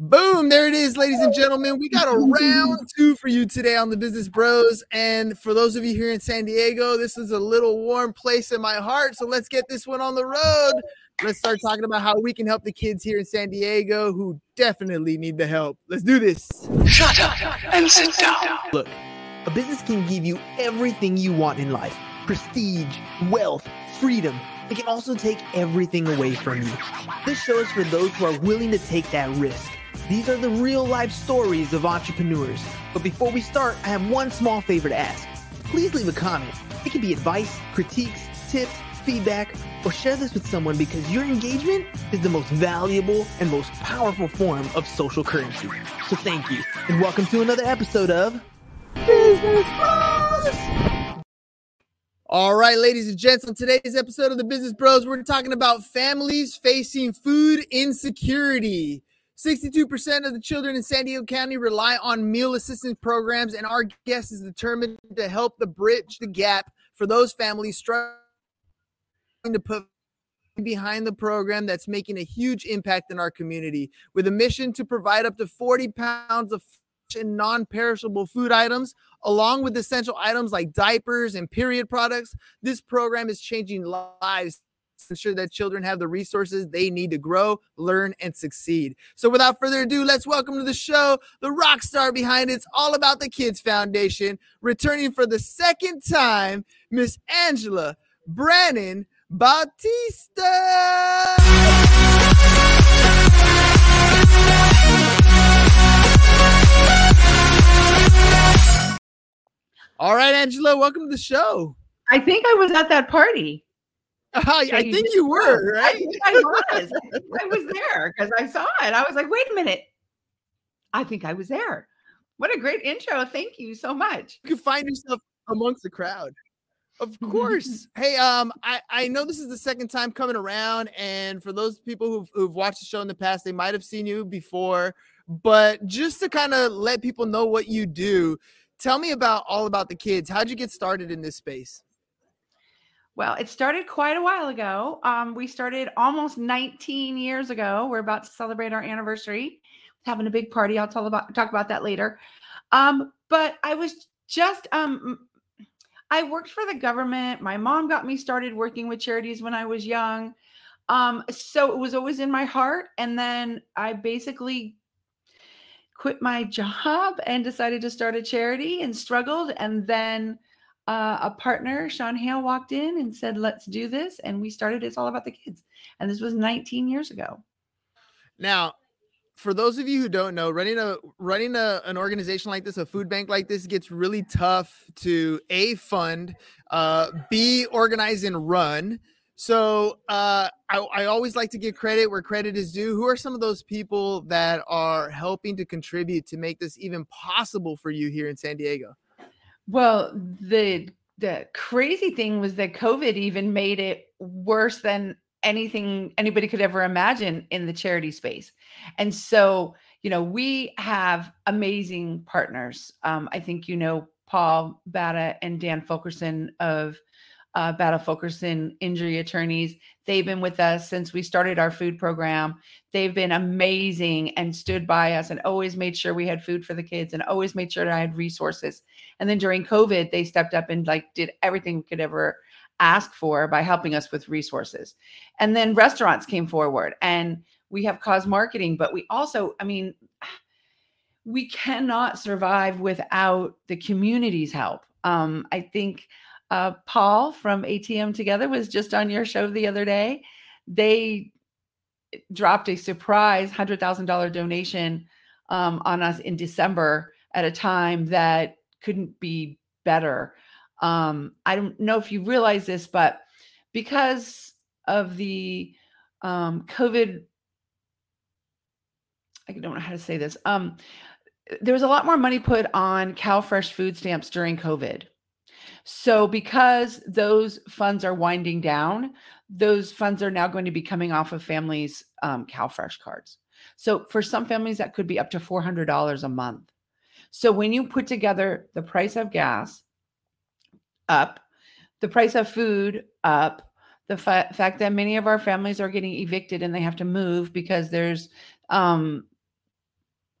Boom, there it is, ladies and gentlemen. We got a round two for you today on the Business Bros. And for those of you here in San Diego, this is a little warm place in my heart. So let's get this one on the road. Let's start talking about how we can help the kids here in San Diego who definitely need the help. Let's do this. Shut up and sit down. Look, a business can give you everything you want in life prestige, wealth, freedom. It can also take everything away from you. This show is for those who are willing to take that risk. These are the real life stories of entrepreneurs. But before we start, I have one small favor to ask. Please leave a comment. It can be advice, critiques, tips, feedback, or share this with someone because your engagement is the most valuable and most powerful form of social currency. So thank you, and welcome to another episode of Business Bros. All right, ladies and gents, on today's episode of the Business Bros, we're talking about families facing food insecurity. 62% of the children in San Diego County rely on meal assistance programs, and our guest is determined to help the bridge the gap for those families struggling to put behind the program that's making a huge impact in our community with a mission to provide up to 40 pounds of fresh and non-perishable food items along with essential items like diapers and period products. This program is changing lives ensure that children have the resources they need to grow, learn, and succeed. So, without further ado, let's welcome to the show the rock star behind It's All About the Kids Foundation, returning for the second time, Miss Angela Brannon Bautista. All right, Angela, welcome to the show. I think I was at that party. Uh, I think you were, right? I, I was. I was there because I saw it. I was like, wait a minute. I think I was there. What a great intro. Thank you so much. You can find yourself amongst the crowd. Of course. hey, um, I, I know this is the second time coming around, and for those people who've, who've watched the show in the past, they might have seen you before. But just to kind of let people know what you do, tell me about all about the kids. How'd you get started in this space? Well, it started quite a while ago. Um, we started almost 19 years ago. We're about to celebrate our anniversary, having a big party. I'll tell about talk about that later. Um, but I was just um, I worked for the government. My mom got me started working with charities when I was young. Um, so it was always in my heart. And then I basically quit my job and decided to start a charity and struggled. And then uh, a partner, Sean Hale, walked in and said, "Let's do this," and we started. It's all about the kids, and this was 19 years ago. Now, for those of you who don't know, running a running a, an organization like this, a food bank like this, gets really tough to a fund, uh, b organize and run. So uh, I, I always like to give credit where credit is due. Who are some of those people that are helping to contribute to make this even possible for you here in San Diego? Well, the the crazy thing was that COVID even made it worse than anything anybody could ever imagine in the charity space. And so, you know, we have amazing partners. Um, I think you know Paul Batta and Dan Fulkerson of uh, Batta Fulkerson injury attorneys. They've been with us since we started our food program. They've been amazing and stood by us and always made sure we had food for the kids and always made sure that I had resources. And then during COVID, they stepped up and like did everything we could ever ask for by helping us with resources. And then restaurants came forward and we have cause marketing, but we also, I mean, we cannot survive without the community's help. Um, I think uh, Paul from ATM Together was just on your show the other day. They dropped a surprise $100,000 donation um, on us in December at a time that couldn't be better. Um, I don't know if you realize this, but because of the um, COVID, I don't know how to say this. Um, there was a lot more money put on CalFresh food stamps during COVID. So, because those funds are winding down, those funds are now going to be coming off of families' um, CalFresh cards. So, for some families, that could be up to $400 a month. So, when you put together the price of gas up, the price of food up, the fa- fact that many of our families are getting evicted and they have to move because there's um,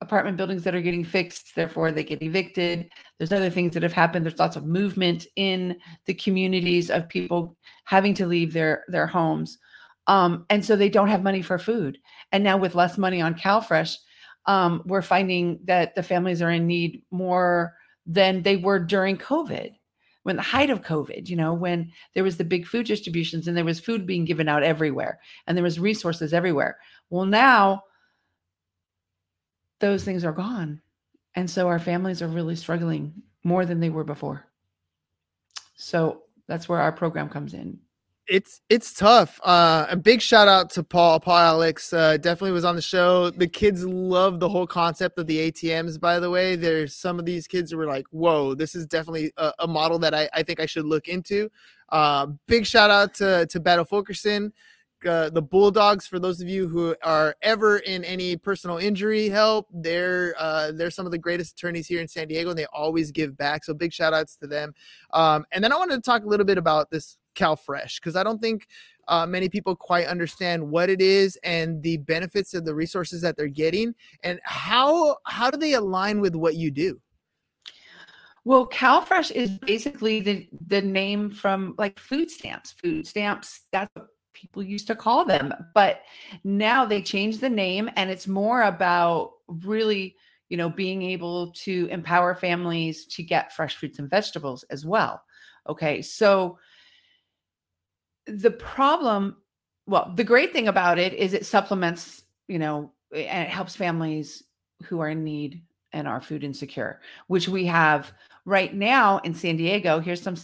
apartment buildings that are getting fixed, therefore they get evicted. There's other things that have happened. There's lots of movement in the communities of people having to leave their their homes. Um, and so they don't have money for food. And now with less money on CalFresh, um, we're finding that the families are in need more than they were during COVID, when the height of COVID, you know, when there was the big food distributions and there was food being given out everywhere and there was resources everywhere. Well, now those things are gone. And so our families are really struggling more than they were before. So that's where our program comes in it's it's tough. Uh, a big shout out to Paul. Paul Alex uh, definitely was on the show. The kids love the whole concept of the ATMs. By the way, there's some of these kids who were like, "Whoa, this is definitely a, a model that I, I think I should look into." Uh, big shout out to to Batta Fulkerson. Uh, the Bulldogs, for those of you who are ever in any personal injury help, they're uh, they're some of the greatest attorneys here in San Diego, and they always give back. So big shout outs to them. Um, and then I wanted to talk a little bit about this CalFresh because I don't think uh, many people quite understand what it is and the benefits of the resources that they're getting, and how how do they align with what you do. Well, CalFresh is basically the the name from like food stamps. Food stamps. That's what people used to call them, but now they changed the name, and it's more about really you know being able to empower families to get fresh fruits and vegetables as well. Okay so the problem well the great thing about it is it supplements you know and it helps families who are in need and are food insecure which we have right now in san diego here's some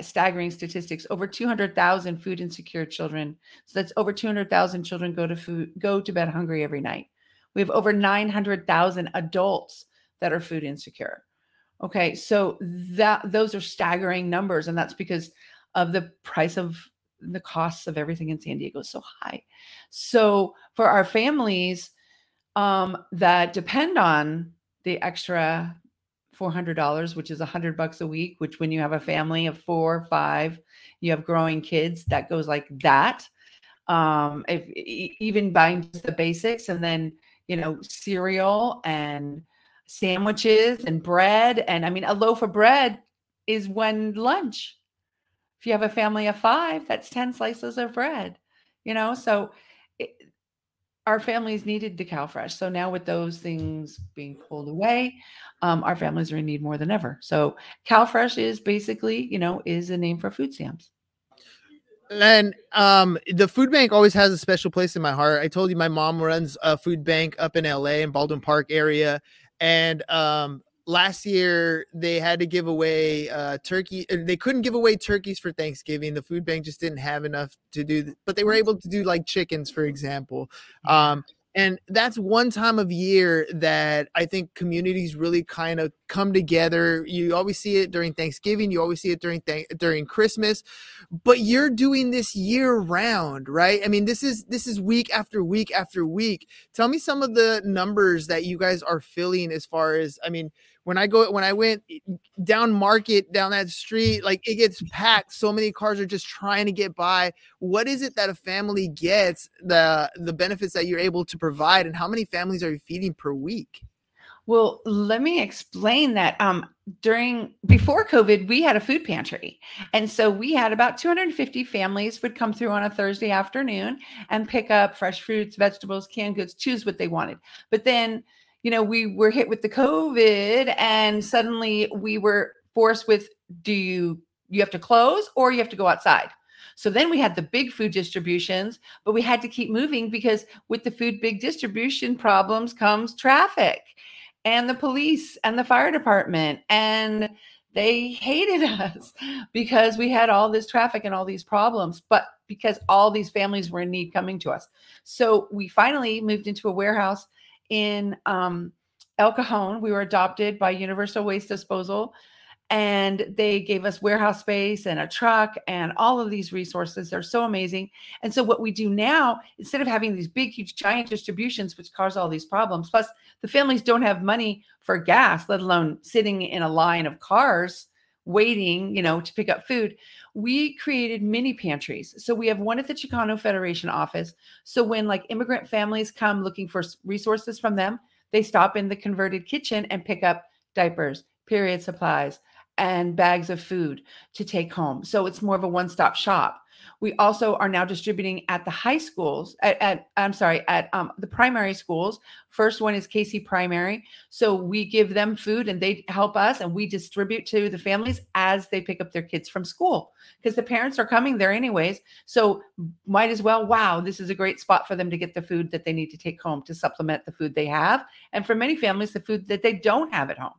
staggering statistics over 200000 food insecure children. So that's over 200000 children go to food go to bed hungry every night. We have over 900000 adults that are food insecure. Okay so that those are staggering numbers and that's because of the price of the costs of everything in San Diego is so high. So for our families um, that depend on the extra $400, which is a hundred bucks a week, which when you have a family of four, five, you have growing kids, that goes like that. Um, if even buying just the basics and then, you know, cereal and sandwiches and bread. And I mean, a loaf of bread is when lunch if you have a family of five, that's 10 slices of bread, you know? So our families needed the CalFresh. So now with those things being pulled away, um, our families are in need more than ever. So CalFresh is basically, you know, is a name for food stamps. And um, the food bank always has a special place in my heart. I told you my mom runs a food bank up in LA in Baldwin Park area. And um, last year they had to give away uh, turkey. Uh, they couldn't give away turkeys for Thanksgiving. The food bank just didn't have enough to do, but they were able to do like chickens, for example. Um, and that's one time of year that I think communities really kind of come together. You always see it during Thanksgiving, you always see it during th- during Christmas, but you're doing this year round, right? I mean, this is this is week after week after week. Tell me some of the numbers that you guys are filling as far as I mean, when I go when I went down market down that street, like it gets packed. So many cars are just trying to get by. What is it that a family gets the the benefits that you're able to provide, and how many families are you feeding per week? Well, let me explain that. Um, during before COVID, we had a food pantry, and so we had about 250 families would come through on a Thursday afternoon and pick up fresh fruits, vegetables, canned goods, choose what they wanted. But then you know, we were hit with the COVID and suddenly we were forced with do you you have to close or you have to go outside. So then we had the big food distributions, but we had to keep moving because with the food big distribution problems comes traffic and the police and the fire department and they hated us because we had all this traffic and all these problems but because all these families were in need coming to us so we finally moved into a warehouse in um, El Cajon. We were adopted by Universal Waste Disposal, and they gave us warehouse space and a truck and all of these resources. They're so amazing. And so, what we do now, instead of having these big, huge, giant distributions, which cause all these problems, plus the families don't have money for gas, let alone sitting in a line of cars waiting, you know, to pick up food, we created mini pantries. So we have one at the Chicano Federation office. So when like immigrant families come looking for resources from them, they stop in the converted kitchen and pick up diapers, period supplies, and bags of food to take home. So it's more of a one stop shop. We also are now distributing at the high schools, at, at I'm sorry, at um, the primary schools. First one is Casey Primary. So we give them food and they help us and we distribute to the families as they pick up their kids from school because the parents are coming there anyways. So might as well, wow, this is a great spot for them to get the food that they need to take home to supplement the food they have. And for many families, the food that they don't have at home.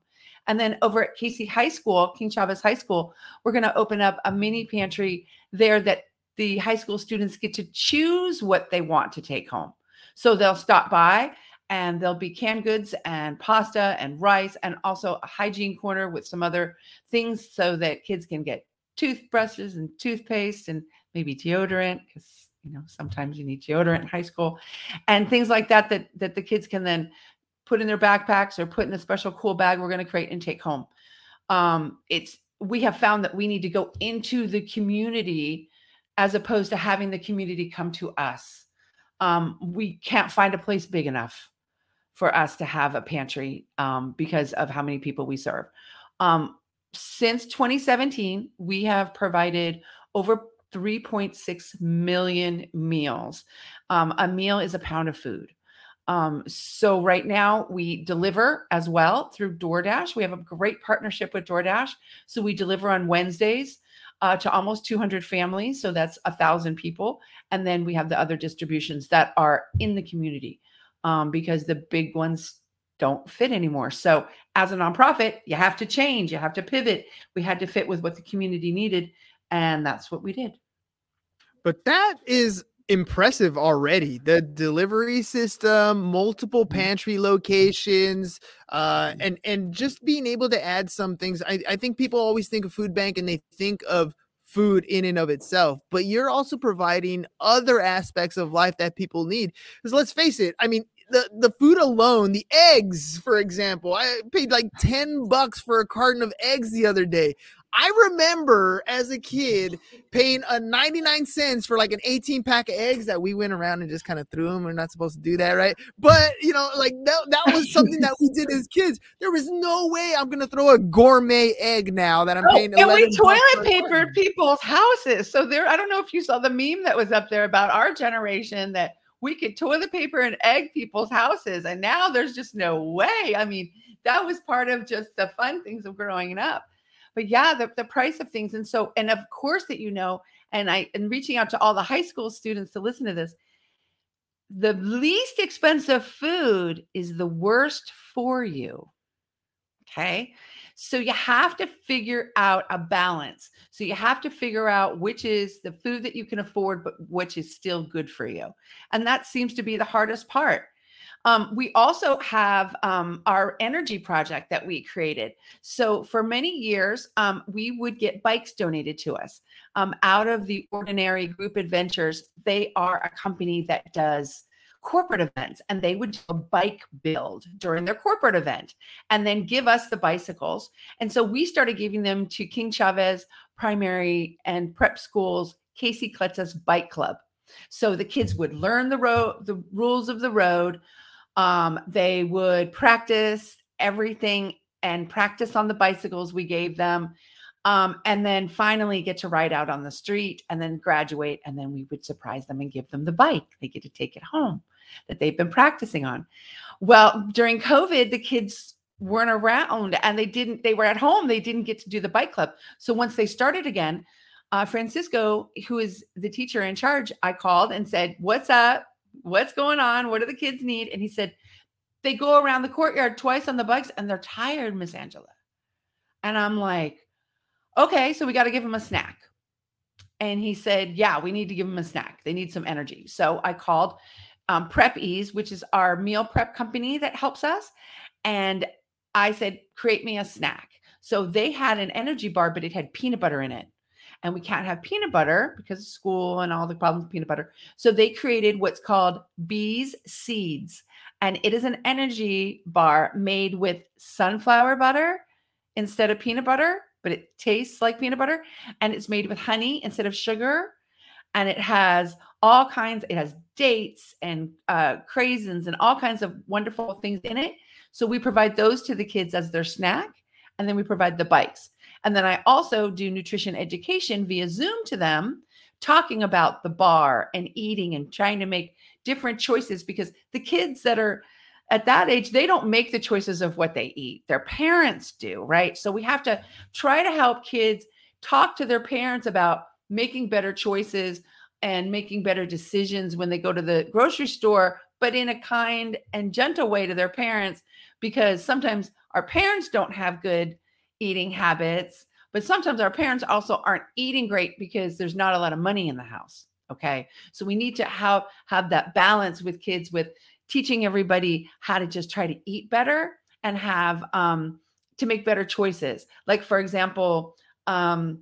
And then over at Casey High School, King Chavez High School, we're going to open up a mini pantry there that the high school students get to choose what they want to take home. So they'll stop by and there'll be canned goods and pasta and rice and also a hygiene corner with some other things so that kids can get toothbrushes and toothpaste and maybe deodorant because you know sometimes you need deodorant in high school and things like that that that the kids can then put in their backpacks or put in a special cool bag we're going to create and take home um, it's we have found that we need to go into the community as opposed to having the community come to us. Um, we can't find a place big enough for us to have a pantry um, because of how many people we serve. Um, since 2017, we have provided over 3.6 million meals. Um, a meal is a pound of food. Um, so right now we deliver as well through DoorDash. We have a great partnership with DoorDash. So we deliver on Wednesdays uh, to almost 200 families. So that's a thousand people. And then we have the other distributions that are in the community um, because the big ones don't fit anymore. So as a nonprofit, you have to change, you have to pivot. We had to fit with what the community needed. And that's what we did. But that is impressive already. The delivery system, multiple mm-hmm. pantry locations, uh, and and just being able to add some things. I, I think people always think of food bank and they think of food in and of itself, but you're also providing other aspects of life that people need. Because let's face it, I mean, the, the food alone, the eggs, for example, I paid like 10 bucks for a carton of eggs the other day. I remember as a kid paying a 99 cents for like an 18 pack of eggs that we went around and just kind of threw them. We're not supposed to do that, right? But you know, like that, that was something that we did as kids. There was no way I'm gonna throw a gourmet egg now that I'm oh, paying. And we toilet papered people's houses. So there, I don't know if you saw the meme that was up there about our generation that we could toilet paper and egg people's houses. And now there's just no way. I mean, that was part of just the fun things of growing up but yeah the, the price of things and so and of course that you know and i and reaching out to all the high school students to listen to this the least expensive food is the worst for you okay? So you have to figure out a balance. So you have to figure out which is the food that you can afford but which is still good for you and that seems to be the hardest part um, we also have um, our energy project that we created. So for many years, um, we would get bikes donated to us um, out of the Ordinary Group Adventures. They are a company that does corporate events and they would do a bike build during their corporate event and then give us the bicycles. And so we started giving them to King Chavez primary and prep schools, Casey Kletza's bike club. So the kids would learn the road, the rules of the road, um, they would practice everything and practice on the bicycles we gave them. Um, and then finally get to ride out on the street and then graduate. And then we would surprise them and give them the bike. They get to take it home that they've been practicing on. Well, during COVID, the kids weren't around and they didn't, they were at home. They didn't get to do the bike club. So once they started again, uh, Francisco, who is the teacher in charge, I called and said, What's up? What's going on? What do the kids need? And he said, They go around the courtyard twice on the bikes and they're tired, Miss Angela. And I'm like, Okay, so we got to give them a snack. And he said, Yeah, we need to give them a snack. They need some energy. So I called um, Prep Ease, which is our meal prep company that helps us. And I said, Create me a snack. So they had an energy bar, but it had peanut butter in it and we can't have peanut butter because of school and all the problems with peanut butter. So they created what's called Bees Seeds. And it is an energy bar made with sunflower butter instead of peanut butter, but it tastes like peanut butter. And it's made with honey instead of sugar. and it has all kinds, it has dates and uh, craisins and all kinds of wonderful things in it. So we provide those to the kids as their snack, and then we provide the bikes. And then I also do nutrition education via Zoom to them, talking about the bar and eating and trying to make different choices because the kids that are at that age, they don't make the choices of what they eat. Their parents do, right? So we have to try to help kids talk to their parents about making better choices and making better decisions when they go to the grocery store, but in a kind and gentle way to their parents, because sometimes our parents don't have good eating habits, but sometimes our parents also aren't eating great because there's not a lot of money in the house. Okay. So we need to have have that balance with kids with teaching everybody how to just try to eat better and have um to make better choices. Like for example, um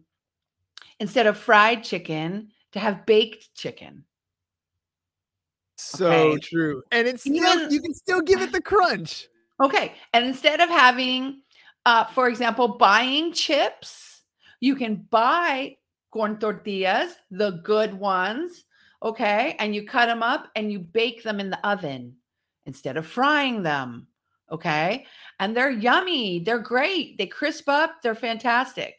instead of fried chicken, to have baked chicken. So Okay. true. And it's still you can still give it the crunch. Okay. And instead of having, uh, for example, buying chips, you can buy corn tortillas, the good ones. Okay. And you cut them up and you bake them in the oven instead of frying them. Okay. And they're yummy. They're great. They crisp up. They're fantastic.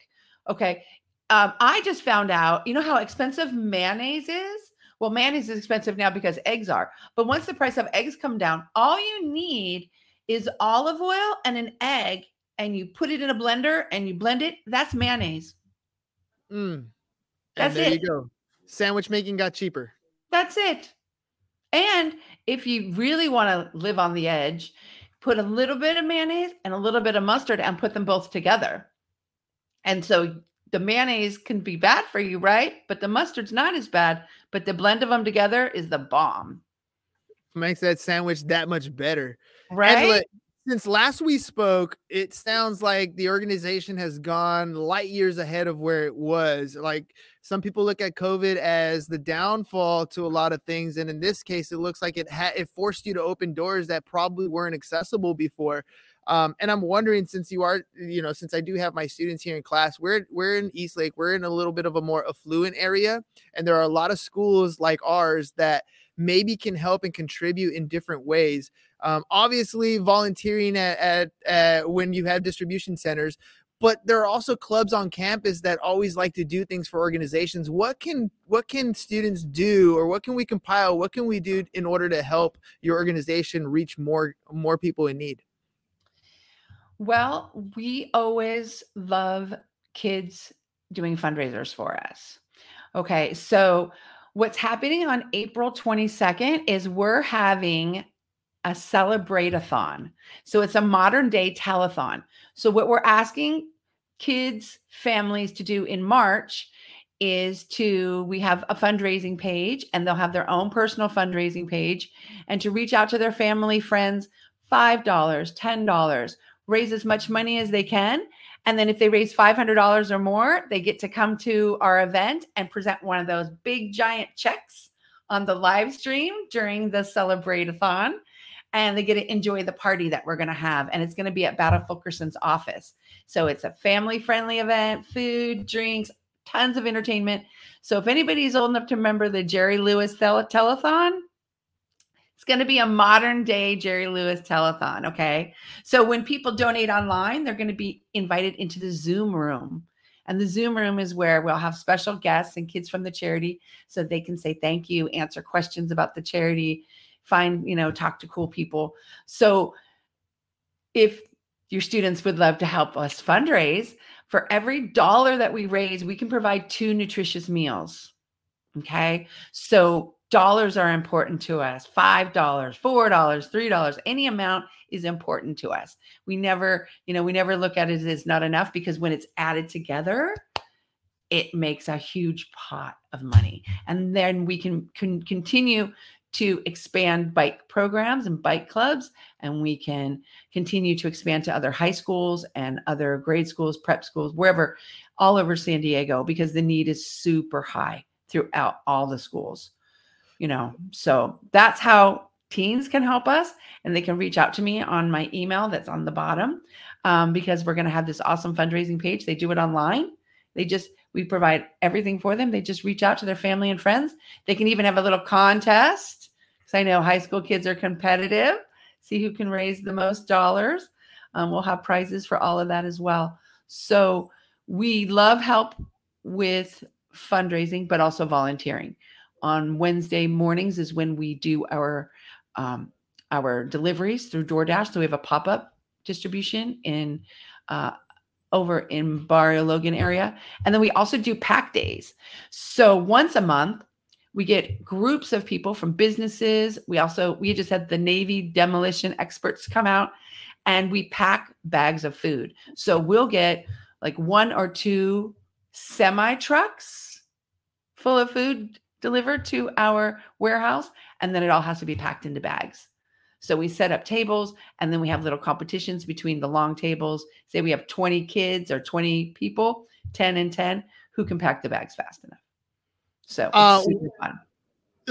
Okay. Um, I just found out, you know how expensive mayonnaise is? Well, mayonnaise is expensive now because eggs are. But once the price of eggs come down, all you need is olive oil and an egg, and you put it in a blender and you blend it. That's mayonnaise. Mm. That's and there it. you go. Sandwich making got cheaper. That's it. And if you really want to live on the edge, put a little bit of mayonnaise and a little bit of mustard and put them both together. And so the mayonnaise can be bad for you, right? But the mustard's not as bad. But the blend of them together is the bomb, Makes that sandwich that much better. right? Angela, since last we spoke, it sounds like the organization has gone light years ahead of where it was. Like some people look at COVID as the downfall to a lot of things, and in this case, it looks like it had it forced you to open doors that probably weren't accessible before. Um, and I'm wondering, since you are, you know, since I do have my students here in class, we're we're in East Lake, we're in a little bit of a more affluent area, and there are a lot of schools like ours that maybe can help and contribute in different ways. Um, obviously volunteering at, at, at when you have distribution centers but there are also clubs on campus that always like to do things for organizations. What can what can students do or what can we compile? What can we do in order to help your organization reach more more people in need? Well, we always love kids doing fundraisers for us. Okay, so what's happening on April 22nd is we're having a celebrate a thon. So it's a modern day telethon. So what we're asking kids, families to do in March is to we have a fundraising page and they'll have their own personal fundraising page and to reach out to their family, friends, $5, $10, raise as much money as they can. And then if they raise $500 or more, they get to come to our event and present one of those big giant checks on the live stream during the celebrate-a-thon. And they get to enjoy the party that we're going to have. And it's going to be at Batta Fulkerson's office. So it's a family friendly event, food, drinks, tons of entertainment. So if anybody's old enough to remember the Jerry Lewis tele- telethon, it's going to be a modern day Jerry Lewis telethon. Okay. So when people donate online, they're going to be invited into the Zoom room. And the Zoom room is where we'll have special guests and kids from the charity so they can say thank you, answer questions about the charity, find, you know, talk to cool people. So if your students would love to help us fundraise, for every dollar that we raise, we can provide two nutritious meals. Okay. So dollars are important to us $5, $4, $3, any amount is important to us. We never, you know, we never look at it as not enough because when it's added together, it makes a huge pot of money. And then we can, can continue to expand bike programs and bike clubs, and we can continue to expand to other high schools and other grade schools, prep schools, wherever, all over San Diego, because the need is super high throughout all the schools. You know, so that's how teens can help us, and they can reach out to me on my email that's on the bottom, um, because we're going to have this awesome fundraising page. They do it online. They just We provide everything for them. They just reach out to their family and friends. They can even have a little contest because I know high school kids are competitive. See who can raise the most dollars. Um, we'll have prizes for all of that as well. So we love help with fundraising, but also volunteering. On Wednesday mornings is when we do our um, our deliveries through DoorDash. So we have a pop up distribution in uh, over in Barrio Logan area, and then we also do pack days. So once a month, we get groups of people from businesses. We also we just had the Navy demolition experts come out, and we pack bags of food. So we'll get like one or two semi trucks full of food delivered to our warehouse, and then it all has to be packed into bags. So we set up tables and then we have little competitions between the long tables. Say we have 20 kids or 20 people, 10 and 10, who can pack the bags fast enough. So uh, super fun.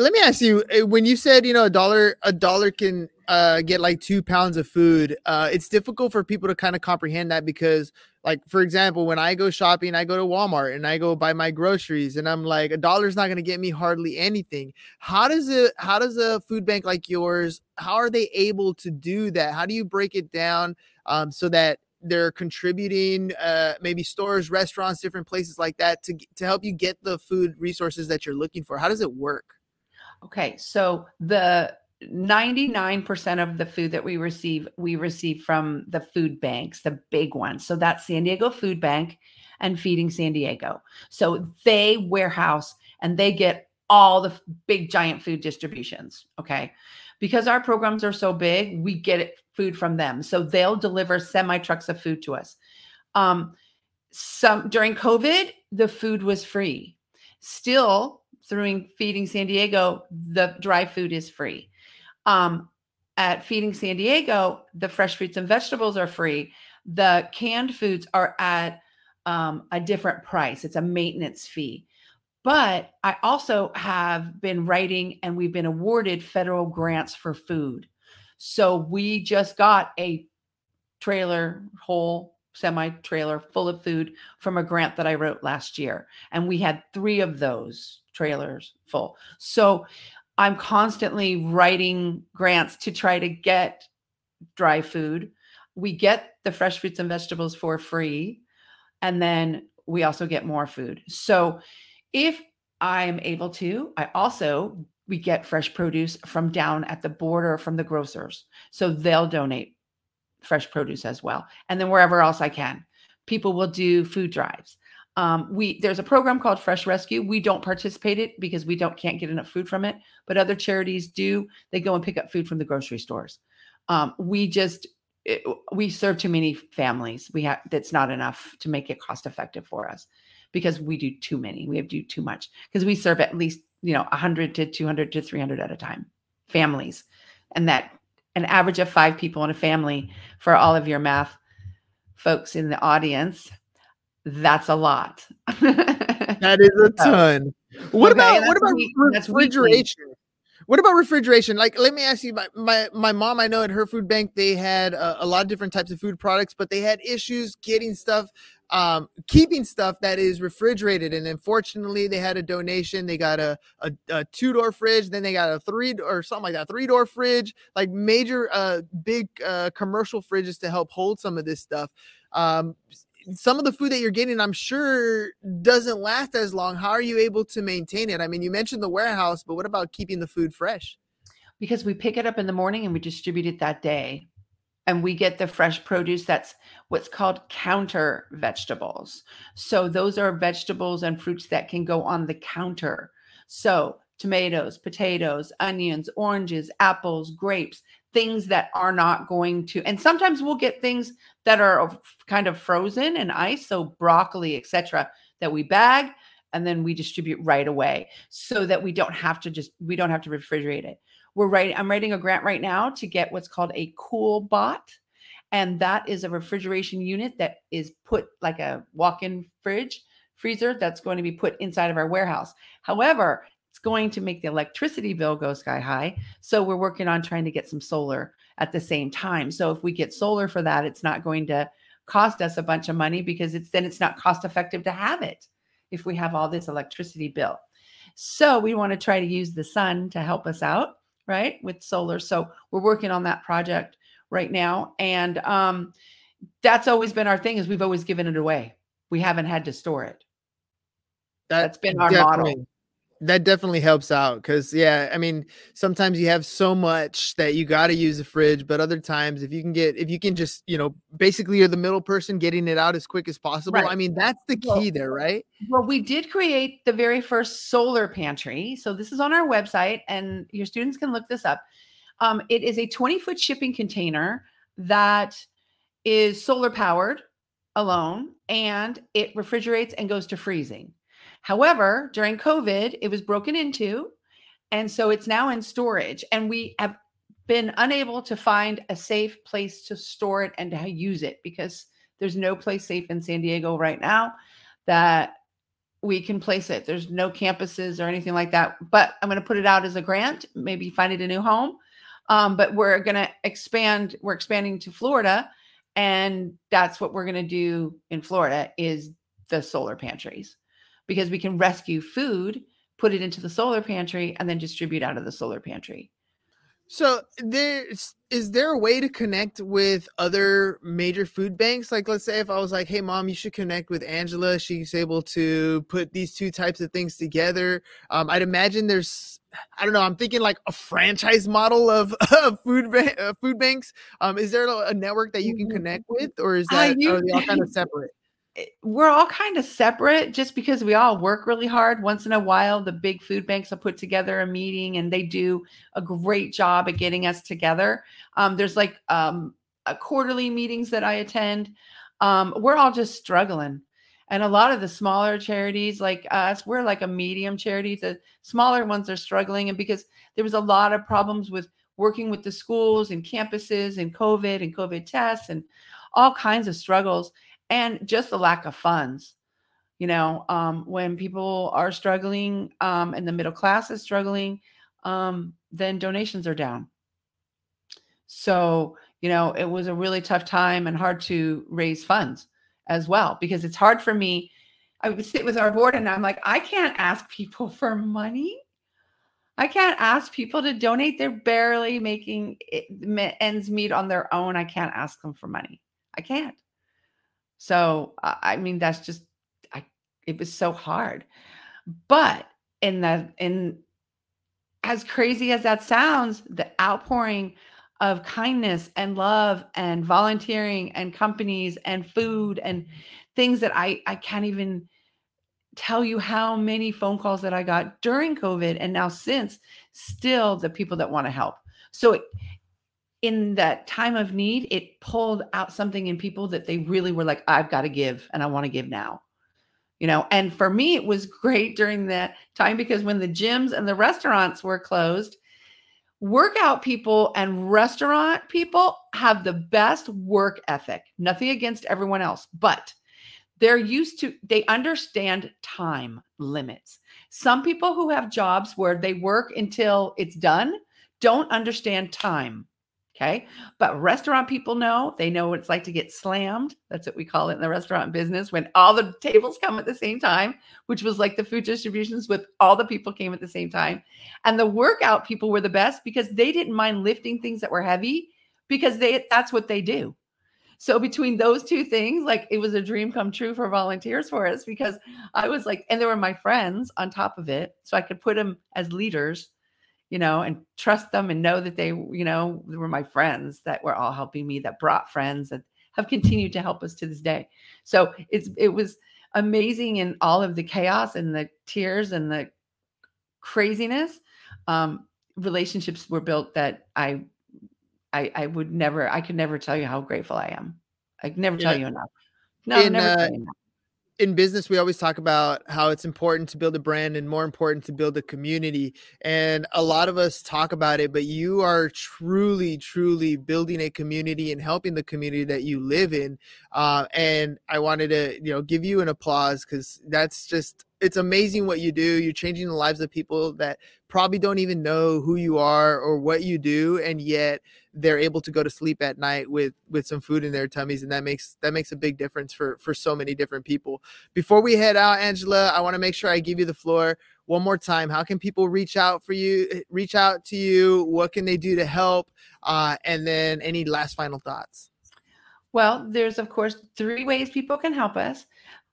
Let me ask you eh, when you said, you know, a dollar, a dollar can uh, get like two pounds of food. Uh, it's difficult for people to kind of comprehend that because, like, for example, when I go shopping, I go to Walmart and I go buy my groceries, and I'm like, a dollar's not going to get me hardly anything. How does it? How does a food bank like yours? How are they able to do that? How do you break it down um, so that they're contributing uh, maybe stores restaurants different places like that to to help you get the food resources that you're looking for how does it work okay so the 99% of the food that we receive, we receive from the food banks, the big ones. So that's San Diego Food Bank and Feeding San Diego. So they warehouse and they get all the big giant food distributions. Okay. Because our programs are so big, we get food from them. So they'll deliver semi trucks of food to us. Um, some during COVID, the food was free. Still, through Feeding San Diego, the dry food is free. Um, at Feeding San Diego, the fresh fruits and vegetables are free. The canned foods are at um, a different price. It's a maintenance fee. But I also have been writing and we've been awarded federal grants for food. So we just got a trailer, whole semi trailer full of food from a grant that I wrote last year. And we had three of those trailers full. So I'm constantly writing grants to try to get dry food. We get the fresh fruits and vegetables for free. And then we also get more food. So if I'm able to, I also we get fresh produce from down at the border from the grocers. So they'll donate fresh produce as well. And then wherever else I can, people will do food drives. Um, we there's a program called Fresh Rescue. We don't participate it because we don't can't get enough food from it, but other charities do. They go and pick up food from the grocery stores. Um, we just it, we serve too many families. We have that's not enough to make it cost effective for us because we do too many. We have do too much because we serve at least you know 100 to 200 to 300 at a time families, and that an average of five people in a family for all of your math folks in the audience that's a lot. that is a ton. What okay, about what about refrigeration? What about refrigeration? Like, let me ask you. My my, my mom, I know at her food bank they had a, a lot of different types of food products, but they had issues getting stuff, um, keeping stuff that is refrigerated. And unfortunately, they had a donation. They got a a, a two door fridge, then they got a three or something like that, three door fridge, like major, uh, big uh, commercial fridges to help hold some of this stuff. Um, some of the food that you're getting, I'm sure, doesn't last as long. How are you able to maintain it? I mean, you mentioned the warehouse, but what about keeping the food fresh? Because we pick it up in the morning and we distribute it that day. And we get the fresh produce that's what's called counter vegetables. So, those are vegetables and fruits that can go on the counter. So, tomatoes, potatoes, onions, oranges, apples, grapes, things that are not going to and sometimes we'll get things that are kind of frozen and ice so broccoli etc that we bag and then we distribute right away so that we don't have to just we don't have to refrigerate it. We're writing i'm writing a grant right now to get what's called a CoolBot and that is a refrigeration unit that is put like a walk-in fridge freezer that's going to be put inside of our warehouse. However it's going to make the electricity bill go sky high. So we're working on trying to get some solar at the same time. So if we get solar for that, it's not going to cost us a bunch of money because it's then it's not cost effective to have it. if we have all this electricity bill. So we want to try to use the sun to help us out, right? With solar. So we're working on that project right now. And um, that's always been our thing is we've always given it away. We haven't had to store it. That That's been our model. That definitely helps out because, yeah, I mean, sometimes you have so much that you got to use the fridge, but other times, if you can get, if you can just, you know, basically you're the middle person getting it out as quick as possible. Right. I mean, that's the Well, key there, right? Well, we did create the very first solar pantry. So this is on our website, and your students can look this up. Um, it is a 20 foot shipping container that is solar powered alone, and it refrigerates and goes to freezing. However, during COVID, it was broken into, and so it's now in storage. And we have been unable to find a safe place to store it and to use it because there's no place safe in San Diego right now that we can place it. There's no campuses or anything like that. But I'm going to put it out as a grant, maybe find it a new home. Um, but we're going to expand. We're expanding to Florida, and that's what we're going to do in Florida is the solar pantries, because we can rescue food, put it into the solar pantry, and then distribute out of the solar pantry. So there's is there a way to connect with other major food banks? Like let's say if I was like, hey mom, you should connect with Angela. She's able to put these two types of things together. Um, I'd imagine there's I don't know, I'm thinking like a franchise model of, of food ba- uh, food banks. Um, is there a network that you can Mhm. connect with, or is that are they all kind of separate? It- we're all kind of separate just because we all work really hard. Once in a while, the big food banks will put together a meeting and they do a great job at getting us together. Um, there's like um, quarterly meetings that I attend. Um, we're all just struggling. And a lot of the smaller charities like us, we're like a medium charity. The smaller ones are struggling. And because there was a lot of problems with working with the schools and campuses and COVID and COVID tests and all kinds of struggles and just the lack of funds you know um, when people are struggling um, and the middle class is struggling um, then donations are down. So you know it was a really tough time and hard to raise funds as well because it's hard for me. I would sit with our board and i'm like i can't ask people for money. I can't ask people to donate. They're barely making ends meet on their own. I can't ask them for money. I can't so I mean, that's just I. It was so hard, but in the in as crazy as that sounds, the outpouring of kindness and love and volunteering and companies and food and mm-hmm. things that I I can't even tell you how many phone calls that I got during COVID and now since still the people that want to help. So it, in that time of need, it pulled out something in people that they really were like, I've got to give and I want to give now. You know, and for me, it was great during that time because when the gyms and the restaurants were closed, workout people and restaurant people have the best work ethic. Nothing against everyone else, but they're used to, they understand time limits. Some people who have jobs where they work until it's done don't understand time. Okay. But restaurant people know, they know what it's like to get slammed. That's what we call it in the restaurant business when all the tables come at the same time, which was like the food distributions with all the people came at the same time. And the workout people were the best because they didn't mind lifting things that were heavy because they that's what they do. So between those two things, like it was a dream come true for volunteers for us because I was like, and there were my friends on top of it. So I could put them as leaders you know, and trust them and know that they, you know, were my friends that were all helping me, that brought friends that have continued to help us to this day. So it's it was amazing in all of the chaos and the tears and the craziness. Um, relationships were built that I I I would never I could never tell you how grateful I am. I could never tell you enough. No, In, never uh, tell you enough. In business we always talk about how it's important to build a brand and more important to build a community and a lot of us talk about it but you are truly truly building a community and helping the community that you live in uh, and i wanted to you know give you an applause because that's just it's amazing what you do. You're changing the lives of people that probably don't even know who you are or what you do, and yet they're able to go to sleep at night with with some food in their tummies, and that makes that makes a big difference for for so many different people. Before we head out, Angela, I want to make sure I give you the floor one more time. How can people reach out for you? Reach out to you. What can they do to help? Uh, and then any last final thoughts. Well, there's of course three ways people can help us.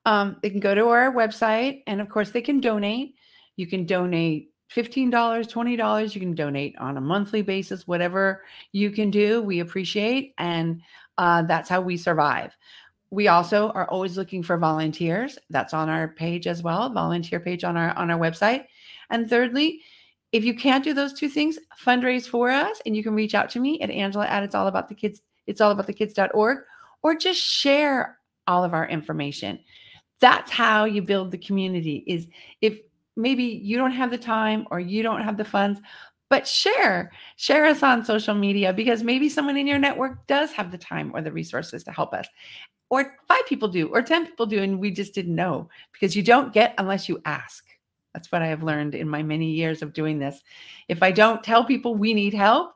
Um, they can go to our website, and of course, they can donate. You can donate $15, $20. You can donate on a monthly basis, whatever you can do. We appreciate, and uh, that's how we survive. We also are always looking for volunteers. That's on our page as well, volunteer page on our on our website. And thirdly, if you can't do those two things, fundraise for us, and you can reach out to me at Angela at it's all about the kids it's all about the kids.org or just share all of our information. That's how you build the community is if maybe you don't have the time or you don't have the funds, but share, share us on social media because maybe someone in your network does have the time or the resources to help us. Or five people do, or 10 people do, and we just didn't know because you don't get unless you ask. That's what I have learned in my many years of doing this. If I don't tell people we need help,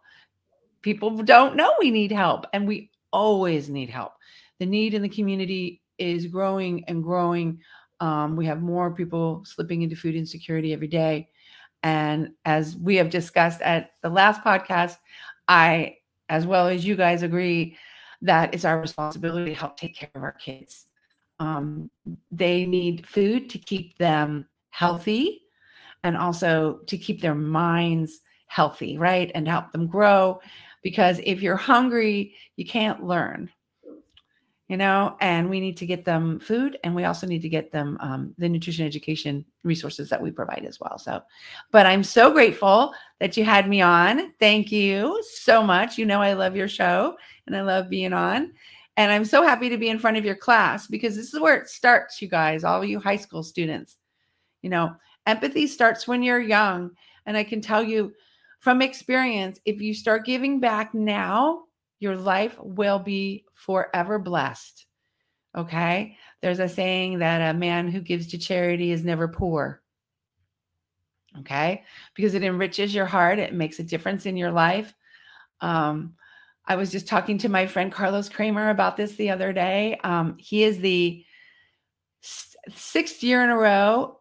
people don't know we need help and we always need help the need in the community is growing and growing. Um, we have more people slipping into food insecurity every day. And as we have discussed at the last podcast i as well as you guys agree that it's our responsibility to help take care of our kids. Um, they need food to keep them healthy and also to keep their minds healthy right? And help them grow. Because if you're hungry, you can't learn. You know, and we need to get them food, and we also need to get them um, the nutrition education resources that we provide as well. So, but I'm so grateful that you had me on. Thank you so much. You know, I love your show and I love being on. And I'm so happy to be in front of your class because this is where it starts, you guys, all you high school students. You know, empathy starts when you're young. And I can tell you, from experience, if you start giving back now, your life will be forever blessed. Okay. There's a saying that a man who gives to charity is never poor. Okay. Because it enriches your heart, it makes a difference in your life. Um, I was just talking to my friend Carlos Kramer about this the other day. Um, he is the sixth year in a row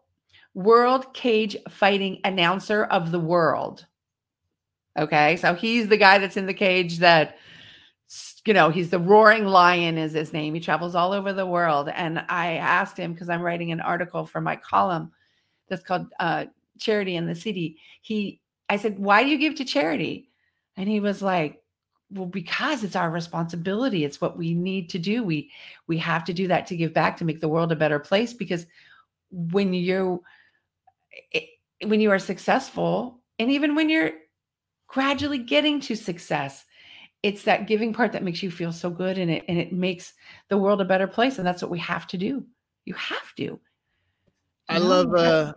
world cage fighting announcer of the world. Okay. So he's the guy that's in the cage that, you know, he's the roaring lion, is his name. He travels all over the world. And I asked him because I'm writing an article for my column that's called uh, Charity in the City. He, I said, why do you give to charity? And he was like, well because it's our responsibility it's what we need to do we we have to do that to give back to make the world a better place because when you when you are successful and even when you're gradually getting to success it's that giving part that makes you feel so good and it and it makes the world a better place and that's what we have to do you have to I love uh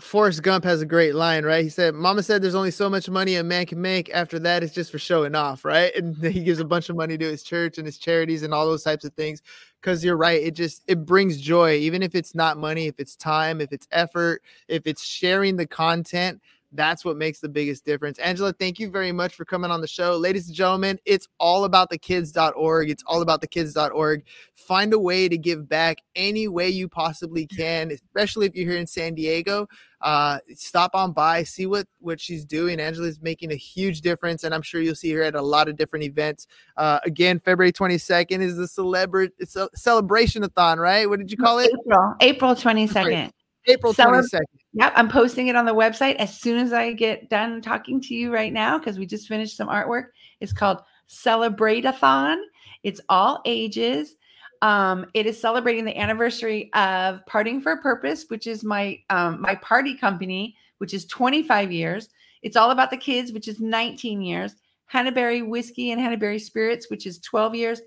Forrest Gump has a great line, right? He said, Mama said there's only so much money a man can make. After that, it's just for showing off, right? And he gives a bunch of money to his church and his charities and all those types of things. Cause you're right, it just it brings joy, even if it's not money, if it's time, if it's effort, if it's sharing the content, that's what makes the biggest difference. Angela, thank you very much for coming on the show. Ladies and gentlemen, it's all about the kids.org. It's all about the kids.org. Find a way to give back any way you possibly can, especially if you're here in San Diego. Uh, stop on by, see what what she's doing. Angela's making a huge difference, and I'm sure you'll see her at a lot of different events. Uh, again, February 22nd is the celebrate it's a celebration-a-thon, right? What did you call it? April, April 22nd. April 22nd. Yep, I'm posting it on the website as soon as I get done talking to you right now because we just finished some artwork. It's called Celebrate-a-thon. It's all ages. Um, it is celebrating the anniversary of Parting for a Purpose, which is my um, my party company, which is 25 years. It's all about the kids, which is 19 years. Hannaberry Whiskey and Hannaberry Spirits, which is 12 years,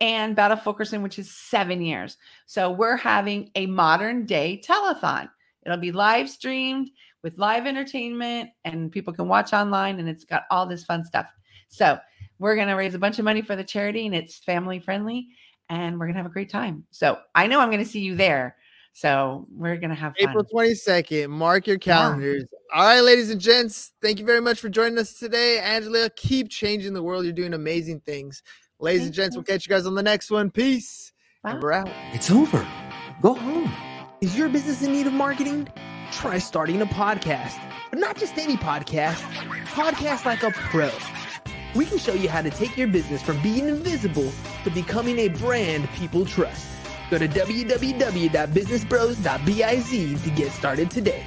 and Batta Fulkerson, which is seven years. So we're having a modern day telethon. It'll be live streamed with live entertainment, and people can watch online, and it's got all this fun stuff. So we're going to raise a bunch of money for the charity, and it's family friendly, and we're going to have a great time. So I know I'm going to see you there. So we're gonna have fun. April 22nd. Mark your calendars. All right, ladies and gents. Thank you very much for joining us today. Angela, keep changing the world. You're doing amazing things. Ladies and gents, you. we'll catch you guys on the next one. Peace. And we're out. It's over. Go home. Is your business in need of marketing? Try starting a podcast. But not just any podcast, podcast like a pro. We can show you how to take your business from being invisible to becoming a brand people trust. Go to www.businessbros.biz to get started today.